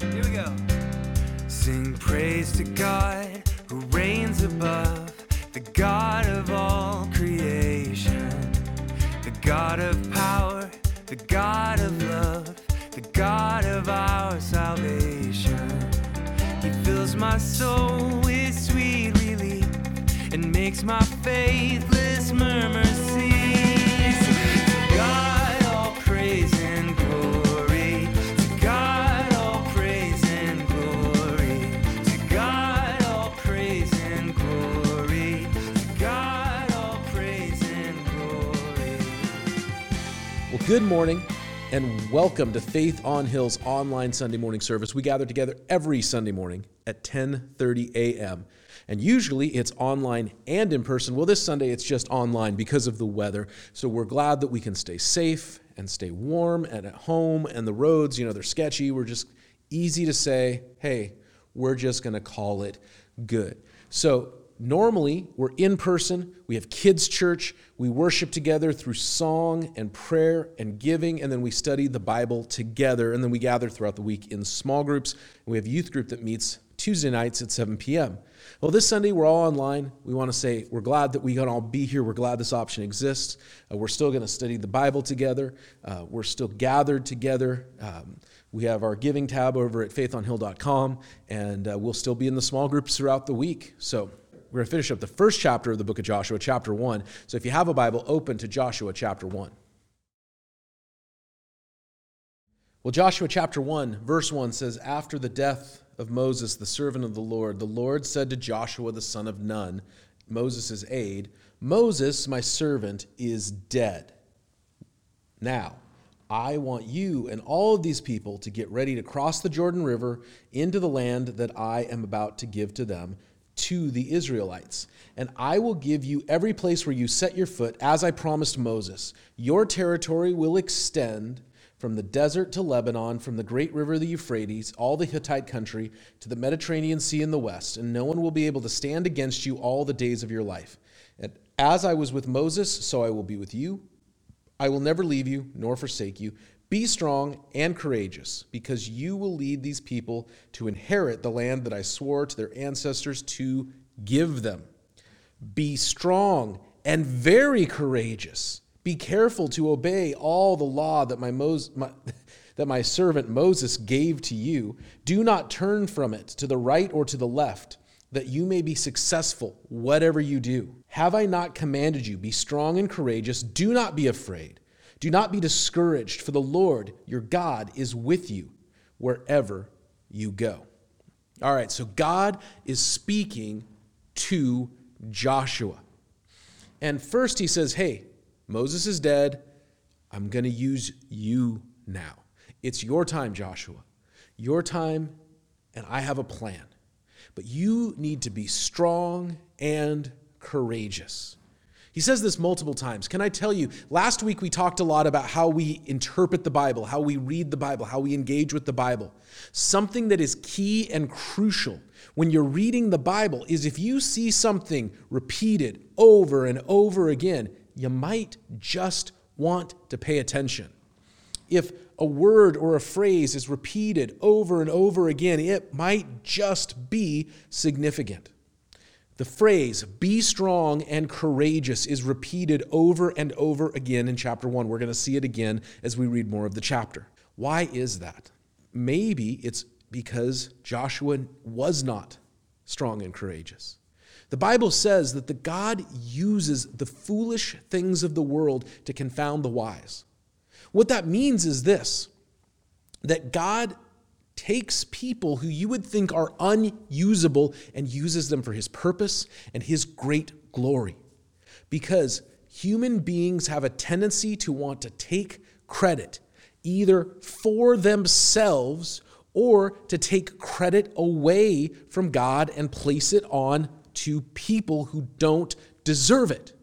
Here we go. Sing praise to God who reigns above, the God of all creation, the God of power, the God of love, the God of our salvation. He fills my soul with sweet relief and makes my faithless murmur good morning and welcome to Faith on Hill's online Sunday morning service. We gather together every Sunday morning at 10:30 a.m. And usually it's online and in person. Well, this Sunday it's just online because of the weather. So we're glad that we can stay safe and stay warm and at home and the roads, you know, they're sketchy. We're just easy to say, "Hey, we're just going to call it good." So Normally, we're in person, we have kids' church, we worship together through song and prayer and giving, and then we study the Bible together, and then we gather throughout the week in small groups. We have youth group that meets Tuesday nights at 7 p.m. Well, this Sunday, we're all online. We want to say we're glad that we can all be here. We're glad this option exists. Uh, we're still going to study the Bible together. Uh, we're still gathered together. Um, we have our giving tab over at faithonhill.com, and uh, we'll still be in the small groups throughout the week. So we're going to finish up the first chapter of the book of Joshua, chapter 1. So if you have a Bible, open to Joshua chapter 1. Well, Joshua chapter 1, verse 1 says, After the death of Moses, the servant of the Lord, the Lord said to Joshua, the son of Nun, Moses' aide, Moses, my servant, is dead. Now, I want you and all of these people to get ready to cross the Jordan River into the land that I am about to give to them, to the Israelites. And I will give you every place where you set your foot, as I promised Moses. Your territory will extend from the desert to Lebanon, from the great river, the Euphrates, all the Hittite country, to the Mediterranean Sea in the west, and no one will be able to stand against you all the days of your life. And as I was with Moses, so I will be with you. I will never leave you nor forsake you. Be strong and courageous, because you will lead these people to inherit the land that I swore to their ancestors to give them. Be strong and very courageous. Be careful to obey all the law that my, Mos- my, that my servant Moses gave to you. Do not turn from it to the right or to the left, that you may be successful, whatever you do. Have I not commanded you? Be strong and courageous. Do not be afraid. Do not be discouraged, for the Lord your God is with you wherever you go. All right, so God is speaking to Joshua. And first he says, Hey, Moses is dead. I'm going to use you now. It's your time, Joshua. Your time, and I have a plan. But you need to be strong and courageous. He says this multiple times. Can I tell you, last week we talked a lot about how we interpret the Bible, how we read the Bible, how we engage with the Bible. Something that is key and crucial when you're reading the Bible is if you see something repeated over and over again, you might just want to pay attention. If a word or a phrase is repeated over and over again, it might just be significant. The phrase, be strong and courageous, is repeated over and over again in chapter 1. We're going to see it again as we read more of the chapter. Why is that? Maybe it's because Joshua was not strong and courageous. The Bible says that the God uses the foolish things of the world to confound the wise. What that means is this that God takes people who you would think are unusable and uses them for his purpose and his great glory. Because human beings have a tendency to want to take credit either for themselves or to take credit away from God and place it on to people who don't deserve it.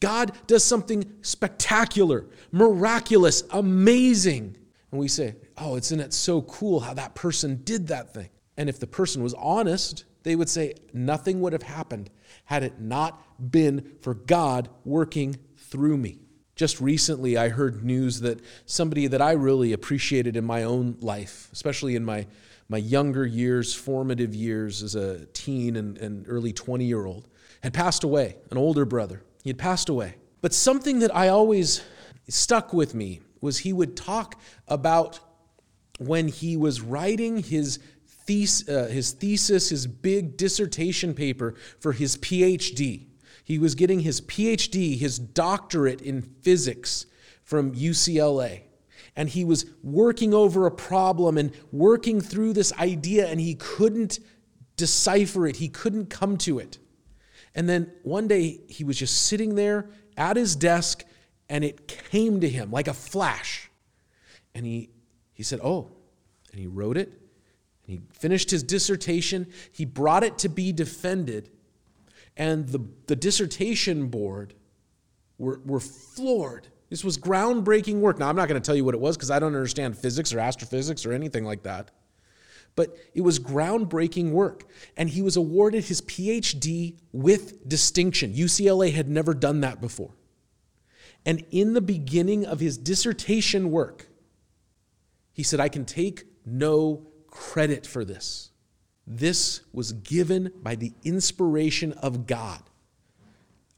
God does something spectacular, miraculous, amazing. And we say, oh, isn't it so cool how that person did that thing? And if the person was honest, they would say, nothing would have happened had it not been for God working through me. Just recently, I heard news that somebody that I really appreciated in my own life, especially in my, my younger years, formative years as a teen and, and early 20 year old, had passed away, an older brother. He had passed away. But something that I always stuck with me was he would talk about when he was writing his, thes- uh, his thesis, his big dissertation paper for his PhD. He was getting his PhD, his doctorate in physics from UCLA. And he was working over a problem and working through this idea, and he couldn't decipher it. He couldn't come to it. And then one day he was just sitting there at his desk, and it came to him like a flash. And he, he said, Oh, and he wrote it. And he finished his dissertation. He brought it to be defended. And the, the dissertation board were, were floored. This was groundbreaking work. Now, I'm not going to tell you what it was because I don't understand physics or astrophysics or anything like that. But it was groundbreaking work. And he was awarded his PhD with distinction. UCLA had never done that before. And in the beginning of his dissertation work, he said, I can take no credit for this. This was given by the inspiration of God.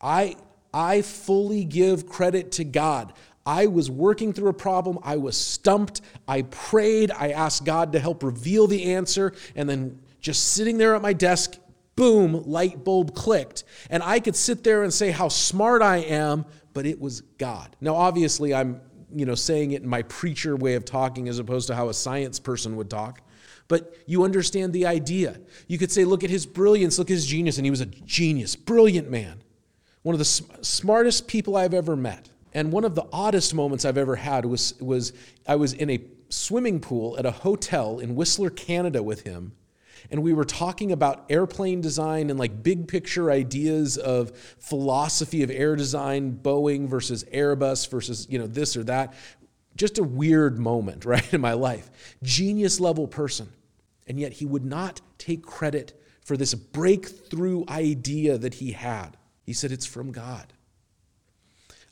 I, I fully give credit to God. I was working through a problem. I was stumped. I prayed. I asked God to help reveal the answer. And then just sitting there at my desk, boom, light bulb clicked. And I could sit there and say how smart I am, but it was God. Now, obviously, I'm you know saying it in my preacher way of talking as opposed to how a science person would talk. But you understand the idea. You could say, look at his brilliance, look at his genius. And he was a genius, brilliant man. One of the sm- smartest people I've ever met. And one of the oddest moments I've ever had was, was I was in a swimming pool at a hotel in Whistler, Canada with him. And we were talking about airplane design and like big picture ideas of philosophy of air design, Boeing versus Airbus versus, you know, this or that just a weird moment, right, in my life. Genius level person. And yet he would not take credit for this breakthrough idea that he had. He said, It's from God.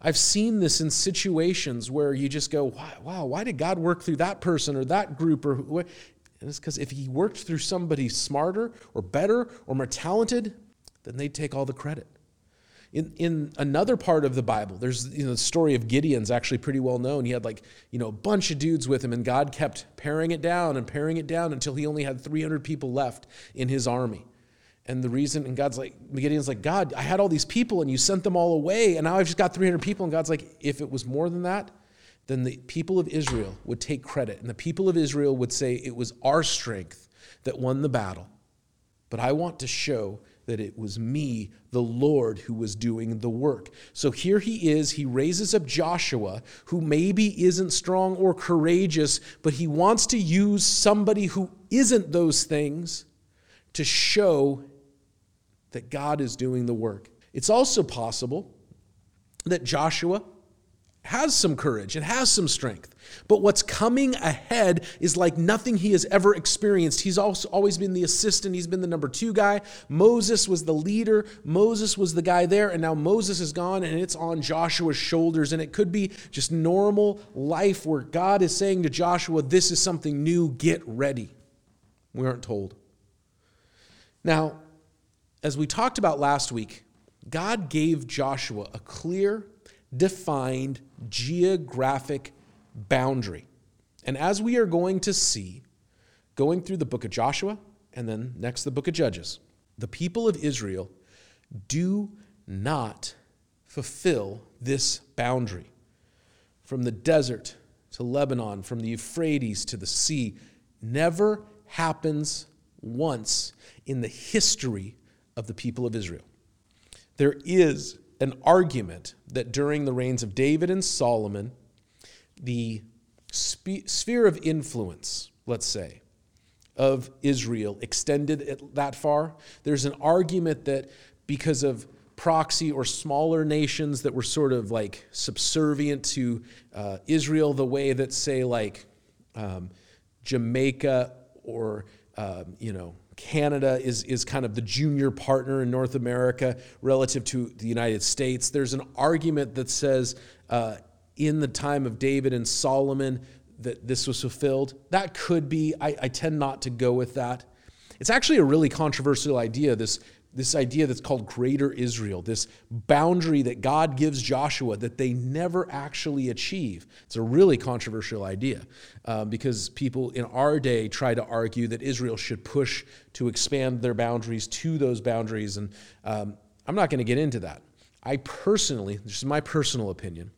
I've seen this in situations where you just go, wow, why did God work through that person or that group? Or and it's because if he worked through somebody smarter or better or more talented, then they'd take all the credit. In, in another part of the Bible, there's you know, the story of Gideon's actually pretty well known. He had like you know a bunch of dudes with him, and God kept paring it down and paring it down until he only had 300 people left in his army. And the reason, and God's like, Gideon's like, God, I had all these people and you sent them all away, and now I've just got 300 people. And God's like, if it was more than that, then the people of Israel would take credit. And the people of Israel would say, it was our strength that won the battle. But I want to show that it was me, the Lord, who was doing the work. So here he is. He raises up Joshua, who maybe isn't strong or courageous, but he wants to use somebody who isn't those things to show that God is doing the work. It's also possible that Joshua has some courage and has some strength. But what's coming ahead is like nothing he has ever experienced. He's also always been the assistant, he's been the number two guy. Moses was the leader, Moses was the guy there, and now Moses is gone and it's on Joshua's shoulders. And it could be just normal life where God is saying to Joshua, This is something new, get ready. We aren't told. Now, as we talked about last week, God gave Joshua a clear, defined geographic boundary. And as we are going to see, going through the book of Joshua and then next the book of Judges, the people of Israel do not fulfill this boundary. From the desert to Lebanon, from the Euphrates to the sea, never happens once in the history of the people of Israel. There is an argument that during the reigns of David and Solomon, the spe- sphere of influence, let's say, of Israel extended that far. There's an argument that because of proxy or smaller nations that were sort of like subservient to uh, Israel, the way that, say, like um, Jamaica or um, you know Canada is, is kind of the junior partner in North America relative to the United States. There's an argument that says uh, in the time of David and Solomon that this was fulfilled. That could be. I, I tend not to go with that. It's actually a really controversial idea, this this idea that's called Greater Israel, this boundary that God gives Joshua that they never actually achieve. It's a really controversial idea uh, because people in our day try to argue that Israel should push to expand their boundaries to those boundaries. And um, I'm not going to get into that. I personally, this is my personal opinion,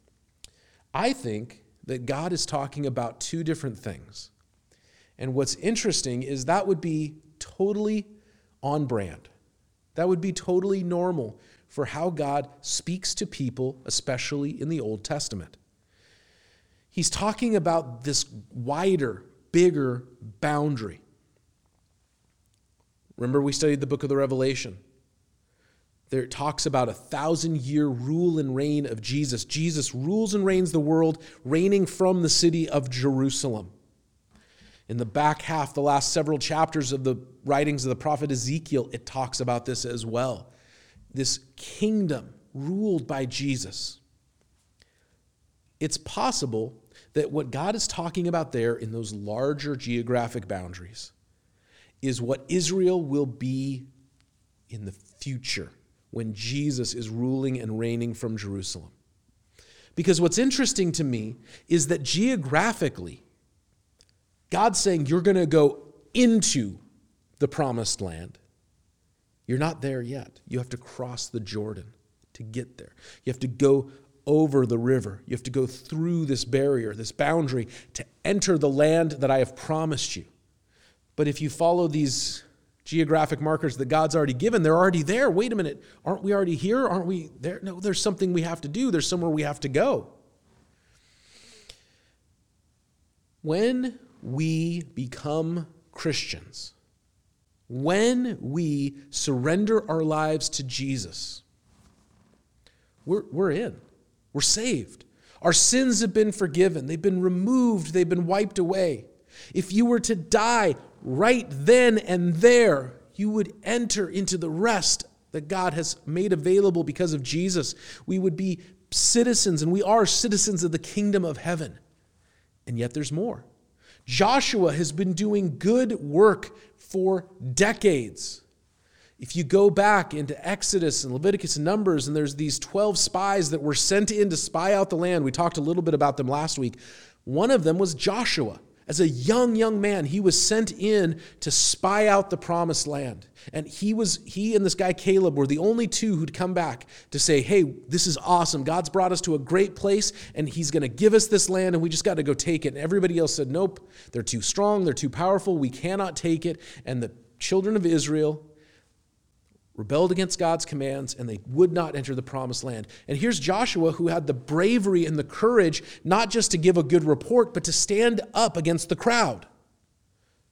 I think that God is talking about two different things. And what's interesting is that would be totally on brand that would be totally normal for how God speaks to people, especially in the Old Testament. He's talking about this wider, bigger boundary. Remember, we studied the book of the Revelation. There it talks about a thousand year rule and reign of Jesus. Jesus rules and reigns the world, reigning from the city of Jerusalem. In the back half, the last several chapters of the writings of the prophet Ezekiel, it talks about this as well. This kingdom ruled by Jesus. It's possible that what God is talking about there in those larger geographic boundaries is what Israel will be in the future when Jesus is ruling and reigning from Jerusalem. Because what's interesting to me is that geographically, God's saying you're going to go into the promised land. You're not there yet. You have to cross the Jordan to get there. You have to go over the river. You have to go through this barrier, this boundary, to enter the land that I have promised you. But if you follow these geographic markers that God's already given, they're already there. Wait a minute. Aren't we already here? Aren't we there? No, there's something we have to do. There's somewhere we have to go. When we become Christians, when we surrender our lives to Jesus, we're, we're in. We're saved. Our sins have been forgiven, they've been removed, they've been wiped away. If you were to die right then and there, you would enter into the rest that God has made available because of Jesus. We would be citizens, and we are citizens of the kingdom of heaven. And yet there's more. Joshua has been doing good work for decades. If you go back into Exodus and Leviticus and Numbers, and there's these 12 spies that were sent in to spy out the land, we talked a little bit about them last week. One of them was Joshua. As a young, young man, he was sent in to spy out the promised land. And he was he and this guy Caleb were the only two who'd come back to say, "Hey, this is awesome. God's brought us to a great place and he's going to give us this land and we just got to go take it." And everybody else said, "Nope. They're too strong, they're too powerful. We cannot take it." And the children of Israel rebelled against God's commands, and they would not enter the promised land. And here's Joshua, who had the bravery and the courage not just to give a good report, but to stand up against the crowd.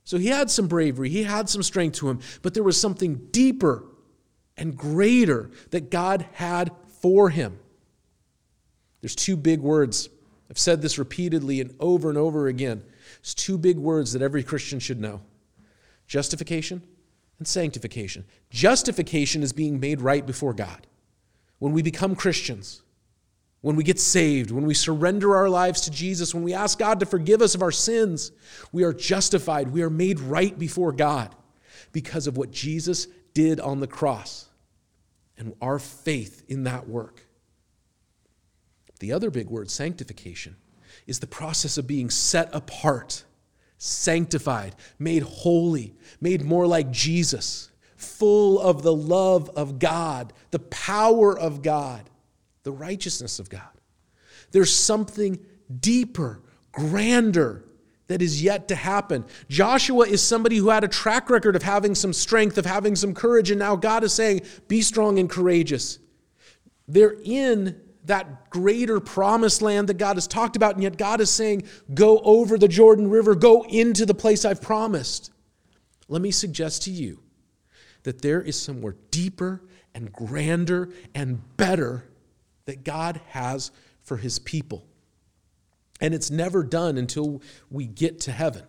So he had some bravery, he had some strength to him, but there was something deeper and greater that God had for him. There's two big words. I've said this repeatedly and over and over again. It's two big words that every Christian should know justification and sanctification. Justification is being made right before God. When we become Christians, when we get saved, when we surrender our lives to Jesus, when we ask God to forgive us of our sins, we are justified. We are made right before God because of what Jesus did on the cross and our faith in that work. The other big word, sanctification, is the process of being set apart sanctified, made holy, made more like Jesus, full of the love of God, the power of God, the righteousness of God. There's something deeper, grander that is yet to happen. Joshua is somebody who had a track record of having some strength, of having some courage, and now God is saying, Be strong and courageous. They're in that greater promised land that God has talked about, and yet God is saying, Go over the Jordan River, go into the place I've promised. Let me suggest to you that there is somewhere deeper and grander and better that God has for his people. And it's never done until we get to heaven.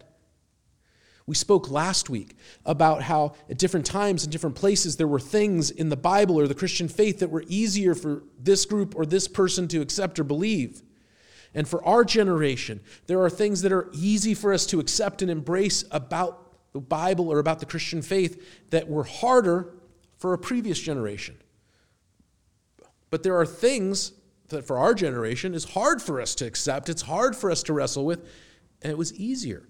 We spoke last week about how at different times and different places there were things in the Bible or the Christian faith that were easier for this group or this person to accept or believe. And for our generation, there are things that are easy for us to accept and embrace about the Bible or about the Christian faith that were harder for a previous generation. But there are things that for our generation is hard for us to accept, it's hard for us to wrestle with, and it was easier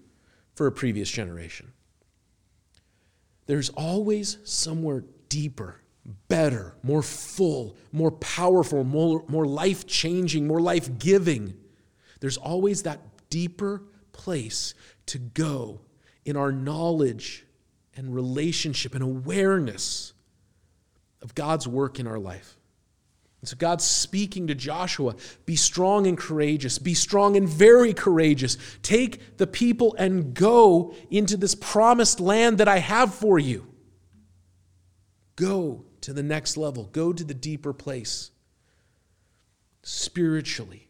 for a previous generation. There's always somewhere deeper, better, more full, more powerful, more, more life changing, more life giving. There's always that deeper place to go in our knowledge and relationship and awareness of God's work in our life. And so God's speaking to Joshua be strong and courageous, be strong and very courageous. Take the people and go into this promised land that I have for you. Go to the next level, go to the deeper place. Spiritually,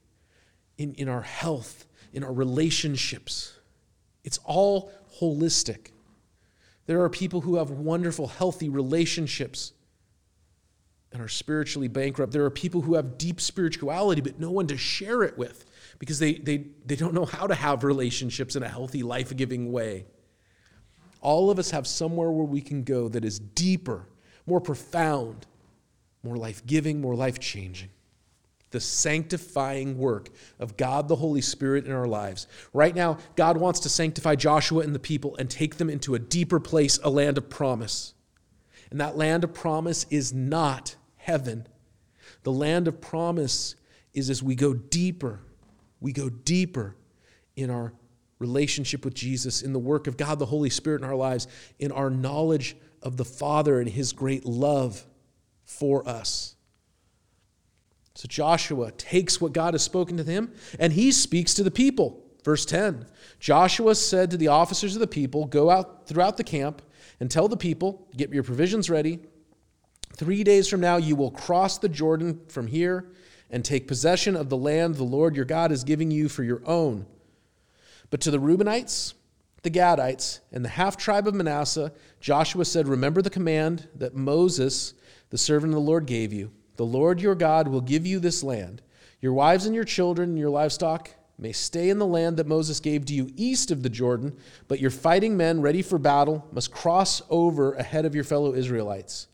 in, in our health, in our relationships. It's all holistic. There are people who have wonderful, healthy relationships and are spiritually bankrupt. There are people who have deep spirituality, but no one to share it with because they, they, they don't know how to have relationships in a healthy, life giving way. All of us have somewhere where we can go that is deeper, more profound, more life giving, more life changing. The sanctifying work of God the Holy Spirit in our lives. Right now, God wants to sanctify Joshua and the people and take them into a deeper place, a land of promise. And that land of promise is not heaven. The land of promise is as we go deeper, we go deeper in our relationship with Jesus, in the work of God the Holy Spirit in our lives, in our knowledge of the Father and His great love for us. So Joshua takes what God has spoken to him and he speaks to the people. Verse 10 Joshua said to the officers of the people, Go out throughout the camp and tell the people, Get your provisions ready Three days from now, you will cross the Jordan from here and take possession of the land the Lord your God is giving you for your own. But to the Reubenites, the Gadites, and the half tribe of Manasseh, Joshua said, Remember the command that Moses, the servant of the Lord, gave you. The Lord your God will give you this land. Your wives and your children and your livestock may stay in the land that Moses gave to you east of the Jordan, but your fighting men ready for battle must cross over ahead of your fellow Israelites.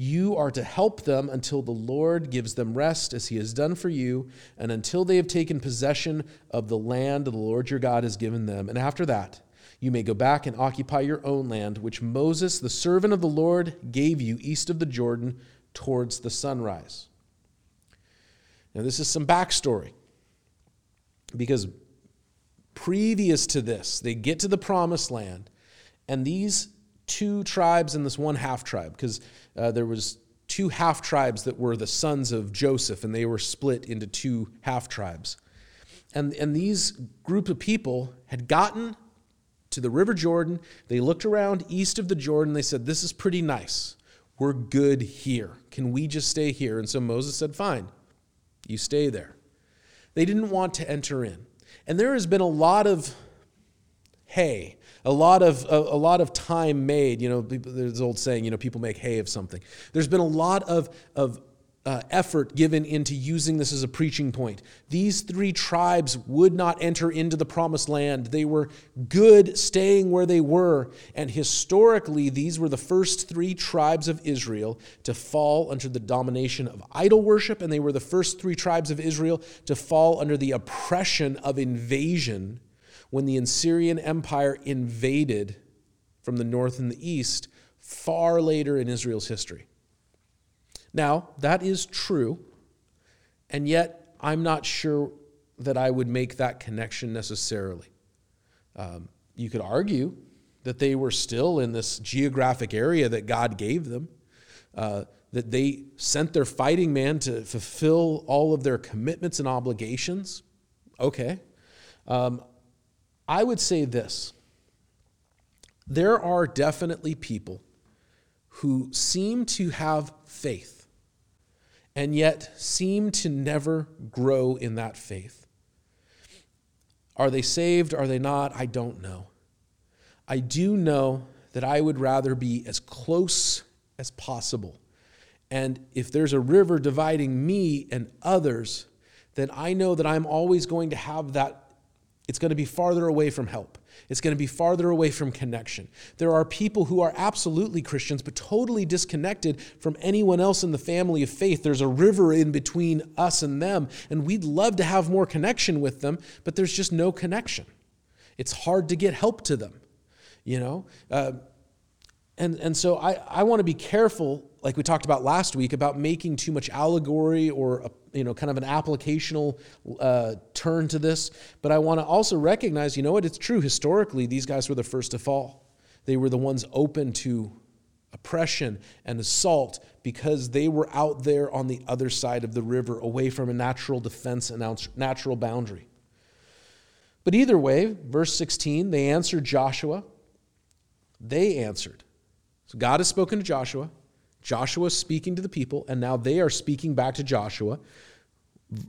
You are to help them until the Lord gives them rest, as he has done for you, and until they have taken possession of the land the Lord your God has given them. And after that, you may go back and occupy your own land, which Moses, the servant of the Lord, gave you east of the Jordan towards the sunrise. Now, this is some backstory. Because previous to this, they get to the promised land, and these two tribes and this one half tribe, because uh, there was two half tribes that were the sons of Joseph, and they were split into two half tribes. And, and these group of people had gotten to the River Jordan. They looked around east of the Jordan. They said, This is pretty nice. We're good here. Can we just stay here? And so Moses said, Fine, you stay there. They didn't want to enter in. And there has been a lot of hay a lot of a, a, lot of time made you know there's old saying you know people make hay of something there's been a lot of of uh, effort given into using this as a preaching point. These three tribes would not enter into the promised land. They were good staying where they were. And historically, these were the first three tribes of Israel to fall under the domination of idol worship, and they were the first three tribes of Israel to fall under the oppression of invasion when the Assyrian Empire invaded from the north and the east far later in Israel's history. Now, that is true, and yet I'm not sure that I would make that connection necessarily. Um, you could argue that they were still in this geographic area that God gave them, uh, that they sent their fighting man to fulfill all of their commitments and obligations. Okay. Um, I would say this there are definitely people who seem to have faith and yet seem to never grow in that faith. Are they saved? Are they not? I don't know. I do know that I would rather be as close as possible. And if there's a river dividing me and others, then I know that I'm always going to have that, it's going to be farther away from help. It's going to be farther away from connection. There are people who are absolutely Christians, but totally disconnected from anyone else in the family of faith. There's a river in between us and them, and we'd love to have more connection with them, but there's just no connection. It's hard to get help to them, you know? Uh, and, and so I, I want to be careful, like we talked about last week, about making too much allegory or a, you know kind of an applicational uh, turn to this. But I want to also recognize, you know what? It's true. Historically, these guys were the first to fall. They were the ones open to oppression and assault because they were out there on the other side of the river, away from a natural defense and natural boundary. But either way, verse 16, they answered Joshua. They answered. So God has spoken to Joshua. Joshua speaking to the people, and now they are speaking back to Joshua.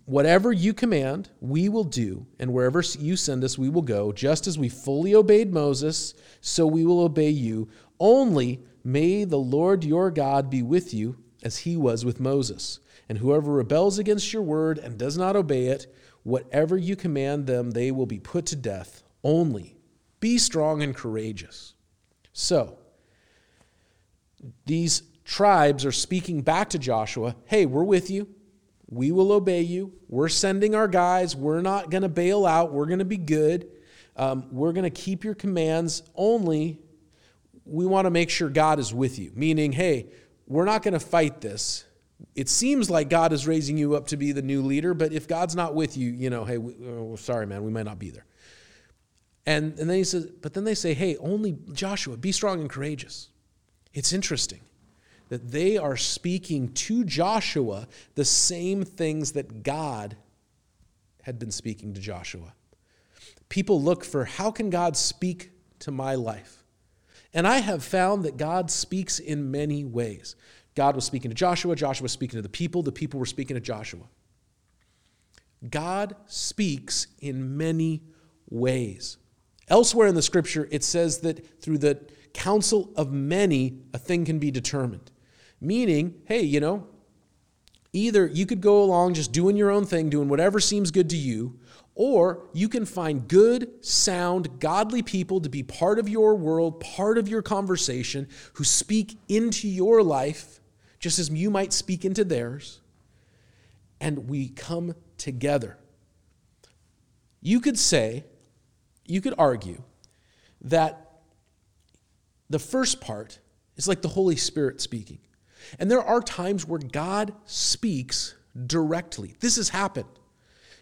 Whatever you command, we will do, and wherever you send us, we will go. Just as we fully obeyed Moses, so we will obey you. Only may the Lord your God be with you as he was with Moses. And whoever rebels against your word and does not obey it, whatever you command them, they will be put to death. Only be strong and courageous. So, these tribes are speaking back to Joshua hey, we're with you. We will obey you. We're sending our guys. We're not going to bail out. We're going to be good. Um, we're going to keep your commands. Only we want to make sure God is with you, meaning, hey, we're not going to fight this. It seems like God is raising you up to be the new leader, but if God's not with you, you know, hey, we, oh, sorry, man, we might not be there. And, and then he says, but then they say, hey, only Joshua, be strong and courageous. It's interesting that they are speaking to Joshua the same things that God had been speaking to Joshua. People look for how can God speak to my life? And I have found that God speaks in many ways. God was speaking to Joshua, Joshua was speaking to the people, the people were speaking to Joshua. God speaks in many ways. Elsewhere in the scripture, it says that through the counsel of many, a thing can be determined. Meaning, hey, you know, either you could go along just doing your own thing, doing whatever seems good to you, or you can find good, sound, godly people to be part of your world, part of your conversation, who speak into your life just as you might speak into theirs. And we come together. You could say, you could argue that the first part is like the Holy Spirit speaking. And there are times where God speaks directly. This has happened.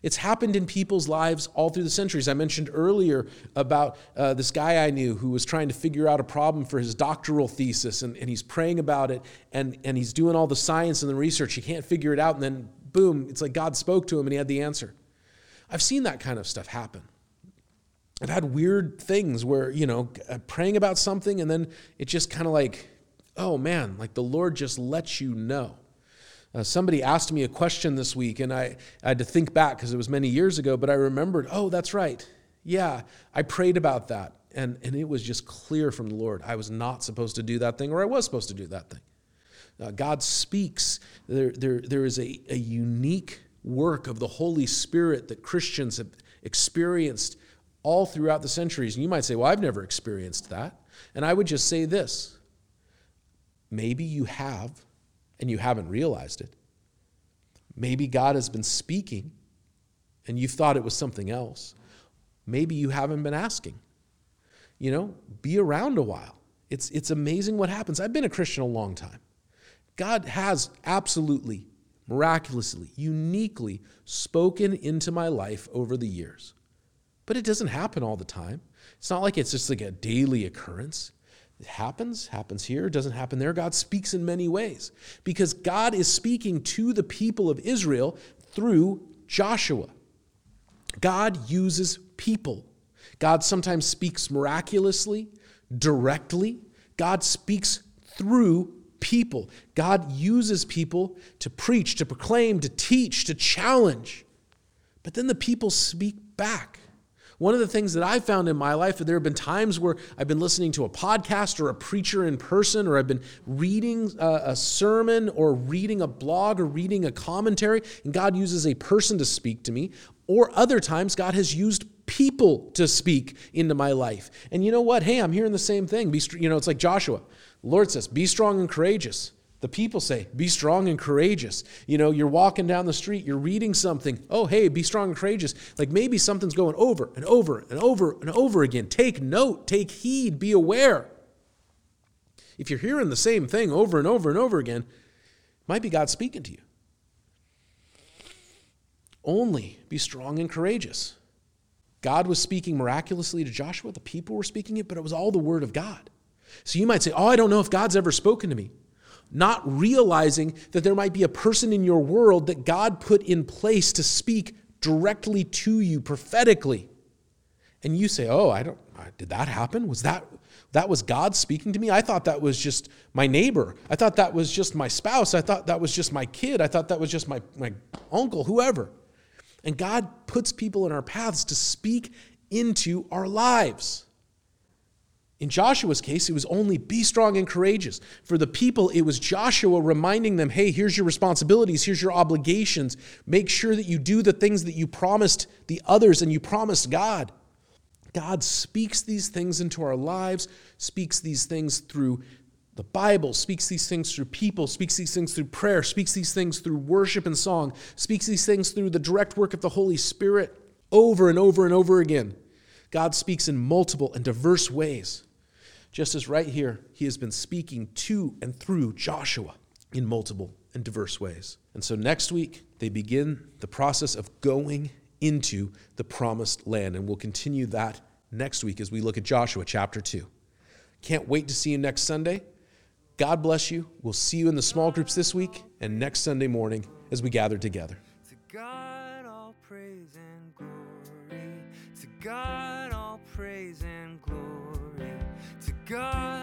It's happened in people's lives all through the centuries. I mentioned earlier about uh, this guy I knew who was trying to figure out a problem for his doctoral thesis, and, and he's praying about it, and, and he's doing all the science and the research. He can't figure it out, and then boom, it's like God spoke to him and he had the answer. I've seen that kind of stuff happen. I've had weird things where, you know, praying about something and then it just kind of like, oh man, like the Lord just lets you know. Uh, somebody asked me a question this week and I, I had to think back because it was many years ago, but I remembered, oh, that's right. Yeah, I prayed about that. And, and it was just clear from the Lord. I was not supposed to do that thing or I was supposed to do that thing. Uh, God speaks. There, there, there is a, a unique work of the Holy Spirit that Christians have experienced all throughout the centuries. And you might say, well, I've never experienced that. And I would just say this maybe you have, and you haven't realized it. Maybe God has been speaking, and you've thought it was something else. Maybe you haven't been asking. You know, be around a while. It's, it's amazing what happens. I've been a Christian a long time. God has absolutely, miraculously, uniquely spoken into my life over the years. But it doesn't happen all the time. It's not like it's just like a daily occurrence. It happens, happens here, doesn't happen there. God speaks in many ways because God is speaking to the people of Israel through Joshua. God uses people. God sometimes speaks miraculously, directly. God speaks through people. God uses people to preach, to proclaim, to teach, to challenge. But then the people speak back. One of the things that I've found in my life, there have been times where I've been listening to a podcast or a preacher in person, or I've been reading a, a, sermon or reading a blog or reading a commentary, and God uses a person to speak to me. Or other times, God has used people to speak into my life. And you know what? Hey, I'm hearing the same thing. Be, you know, it's like Joshua. The Lord says, Be strong and courageous. The people say, be strong and courageous. You know, you're walking down the street, you're reading something. Oh, hey, be strong and courageous. Like maybe something's going over and over and over and over again. Take note, take heed, be aware. If you're hearing the same thing over and over and over again, might be God speaking to you. Only be strong and courageous. God was speaking miraculously to Joshua, the people were speaking it, but it was all the word of God. So you might say, Oh, I don't know if God's ever spoken to me not realizing that there might be a person in your world that God put in place to speak directly to you prophetically. And you say, "Oh, I don't did that happen? Was that that was God speaking to me? I thought that was just my neighbor. I thought that was just my spouse. I thought that was just my kid. I thought that was just my, my uncle, whoever. And God puts people in our paths to speak into our lives. In Joshua's case, it was only be strong and courageous. For the people, it was Joshua reminding them hey, here's your responsibilities, here's your obligations. Make sure that you do the things that you promised the others and you promised God. God speaks these things into our lives, speaks these things through the Bible, speaks these things through people, speaks these things through prayer, speaks these things through worship and song, speaks these things through the direct work of the Holy Spirit over and over and over again. God speaks in multiple and diverse ways. Just as right here, he has been speaking to and through Joshua in multiple and diverse ways. And so next week, they begin the process of going into the promised land. And we'll continue that next week as we look at Joshua chapter 2. Can't wait to see you next Sunday. God bless you. We'll see you in the small groups this week and next Sunday morning as we gather together. To God